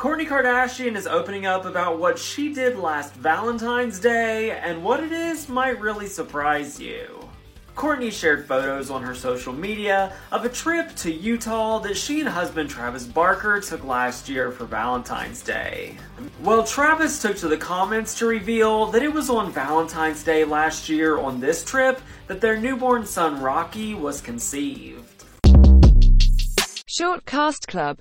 Kourtney Kardashian is opening up about what she did last Valentine's Day, and what it is might really surprise you. Kourtney shared photos on her social media of a trip to Utah that she and husband Travis Barker took last year for Valentine's Day. Well, Travis took to the comments to reveal that it was on Valentine's Day last year on this trip that their newborn son Rocky was conceived. Short Cast Club